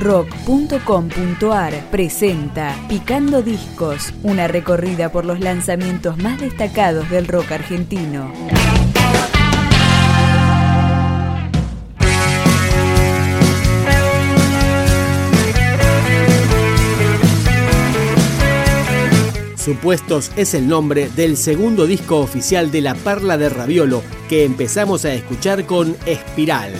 rock.com.ar presenta Picando Discos, una recorrida por los lanzamientos más destacados del rock argentino. Supuestos es el nombre del segundo disco oficial de La Parla de Raviolo que empezamos a escuchar con. Espiral,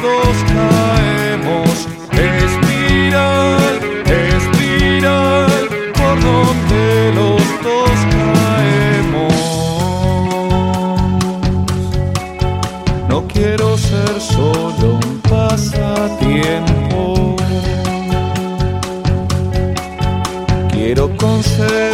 donde los dos caemos. Espiral, espiral, por donde los dos caemos. No quiero ser solo un pasatiempo. Quiero concederte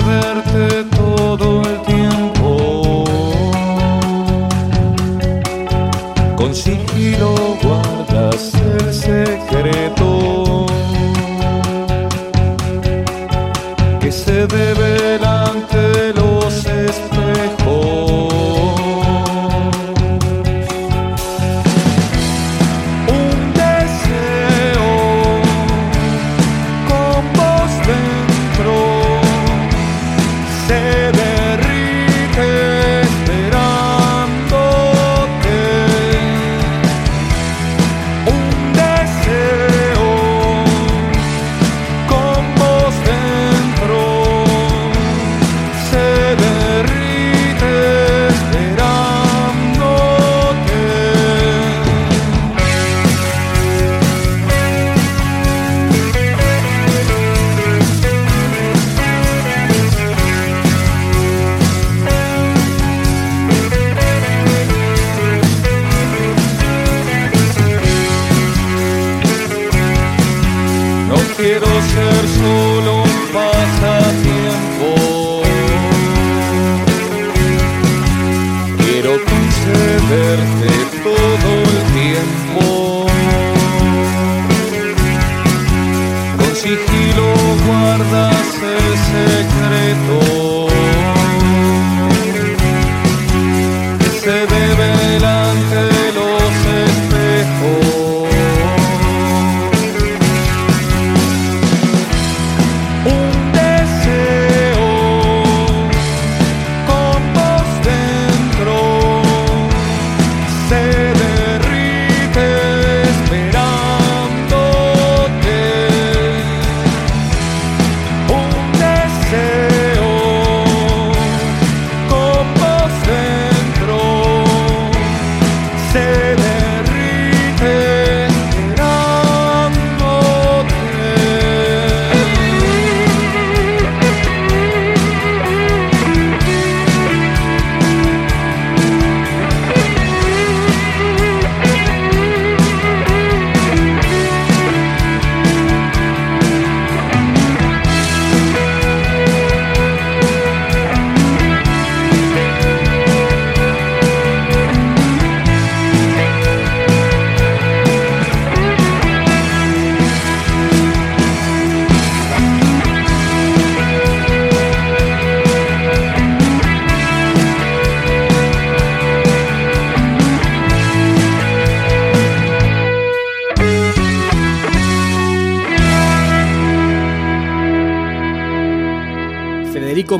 perderte.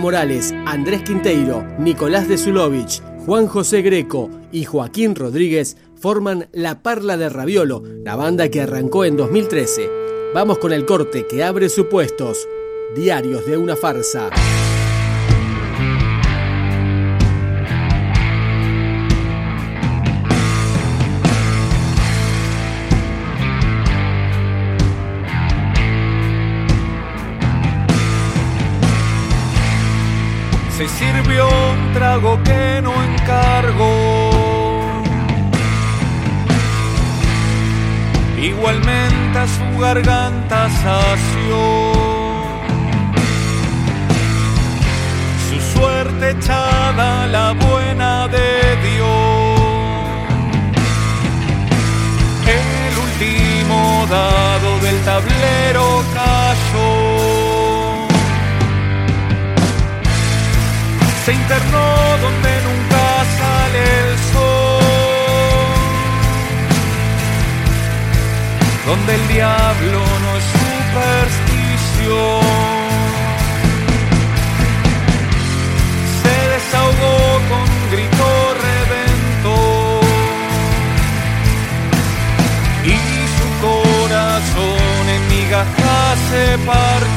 Morales, Andrés Quinteiro, Nicolás de Zulovich, Juan José Greco y Joaquín Rodríguez forman La Parla de Raviolo, la banda que arrancó en 2013. Vamos con el corte que abre supuestos. Diarios de una farsa. Trago que no encargo. Igualmente a su garganta sació. Su suerte echada, la buena de Dios. El último dado del tablero cayó. se internó donde nunca sale el sol, donde el diablo no es superstición. Se desahogó con un grito reventó y su corazón en migajas se partió.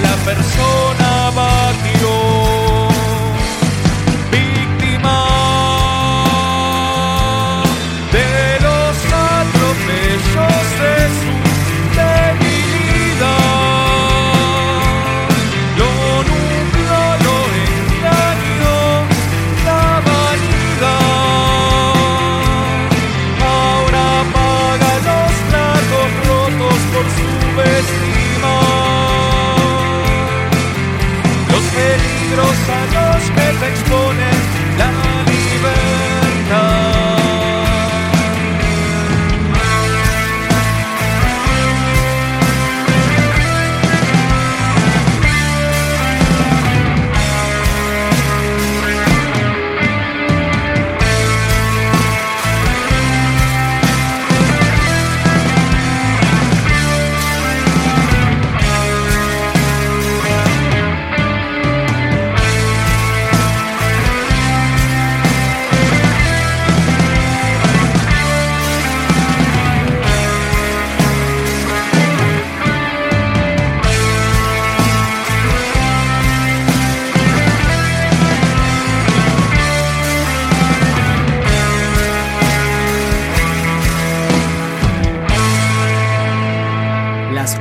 Las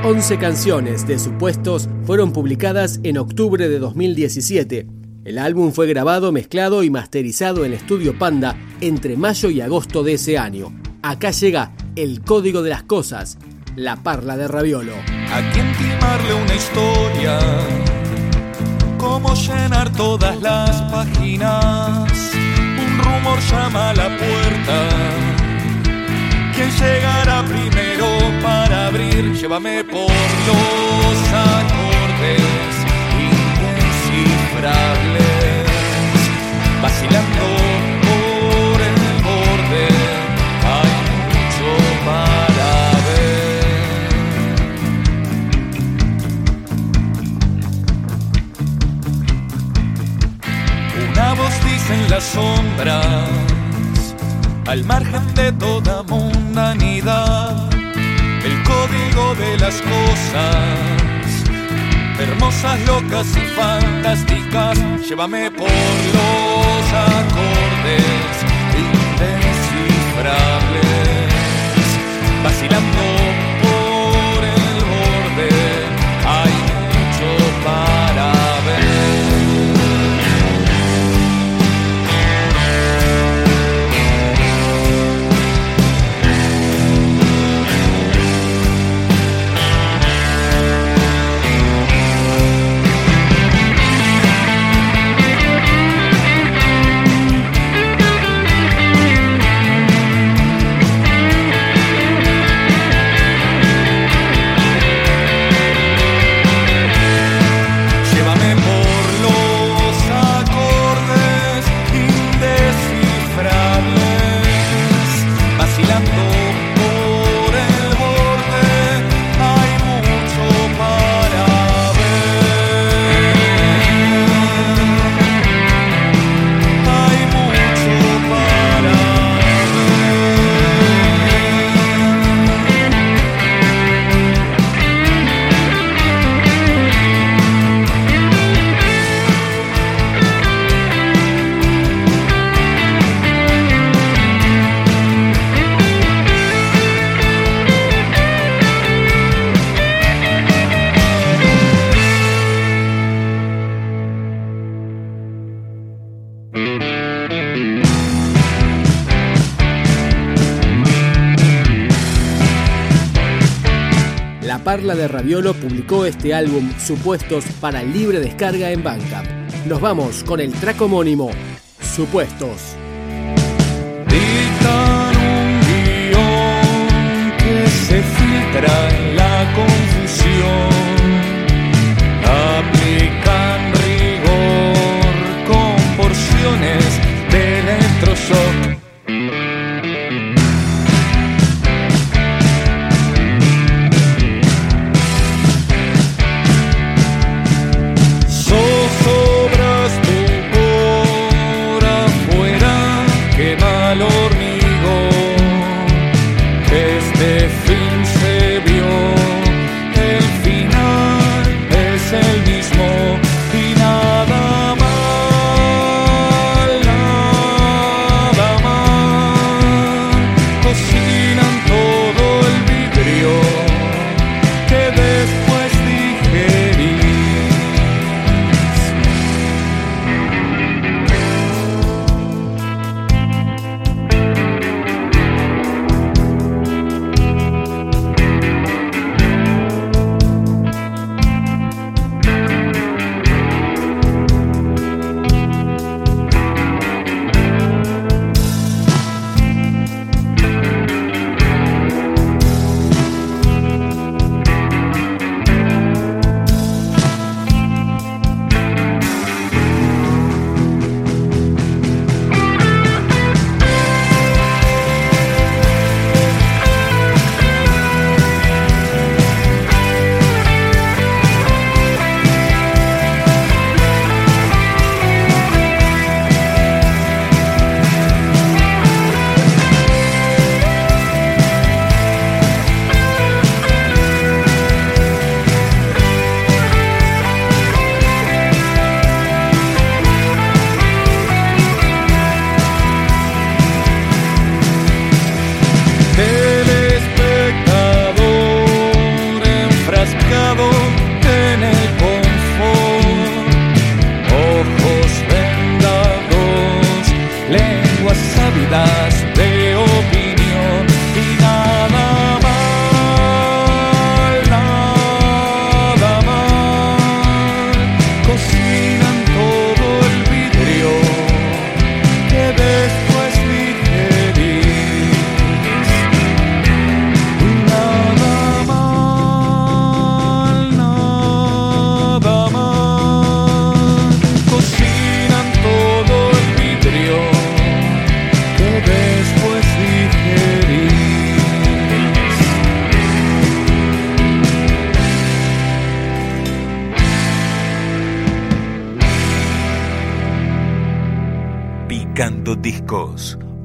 11 canciones de Supuestos fueron publicadas en octubre de 2017. El álbum fue grabado, mezclado y masterizado en Estudio Panda entre mayo y agosto de ese año. Acá llega El Código de las Cosas, la parla de Raviolo. ¿A quién timarle una historia? ¿Cómo llenar todas las páginas? Un rumor llama a la puerta ¿Quién llegará primero Llévame por los acordes indescifrables, hermosas, locas y fantásticas, llévame por los acordes indescifrables, vacilando Parla de Raviolo publicó este álbum Supuestos para libre descarga en Bandcamp. Nos vamos con el track homónimo Supuestos. Dictan un guion que se filtra en la confusión. Aplican rigor con porciones de electroshock.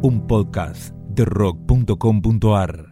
Un podcast de rock.com.ar.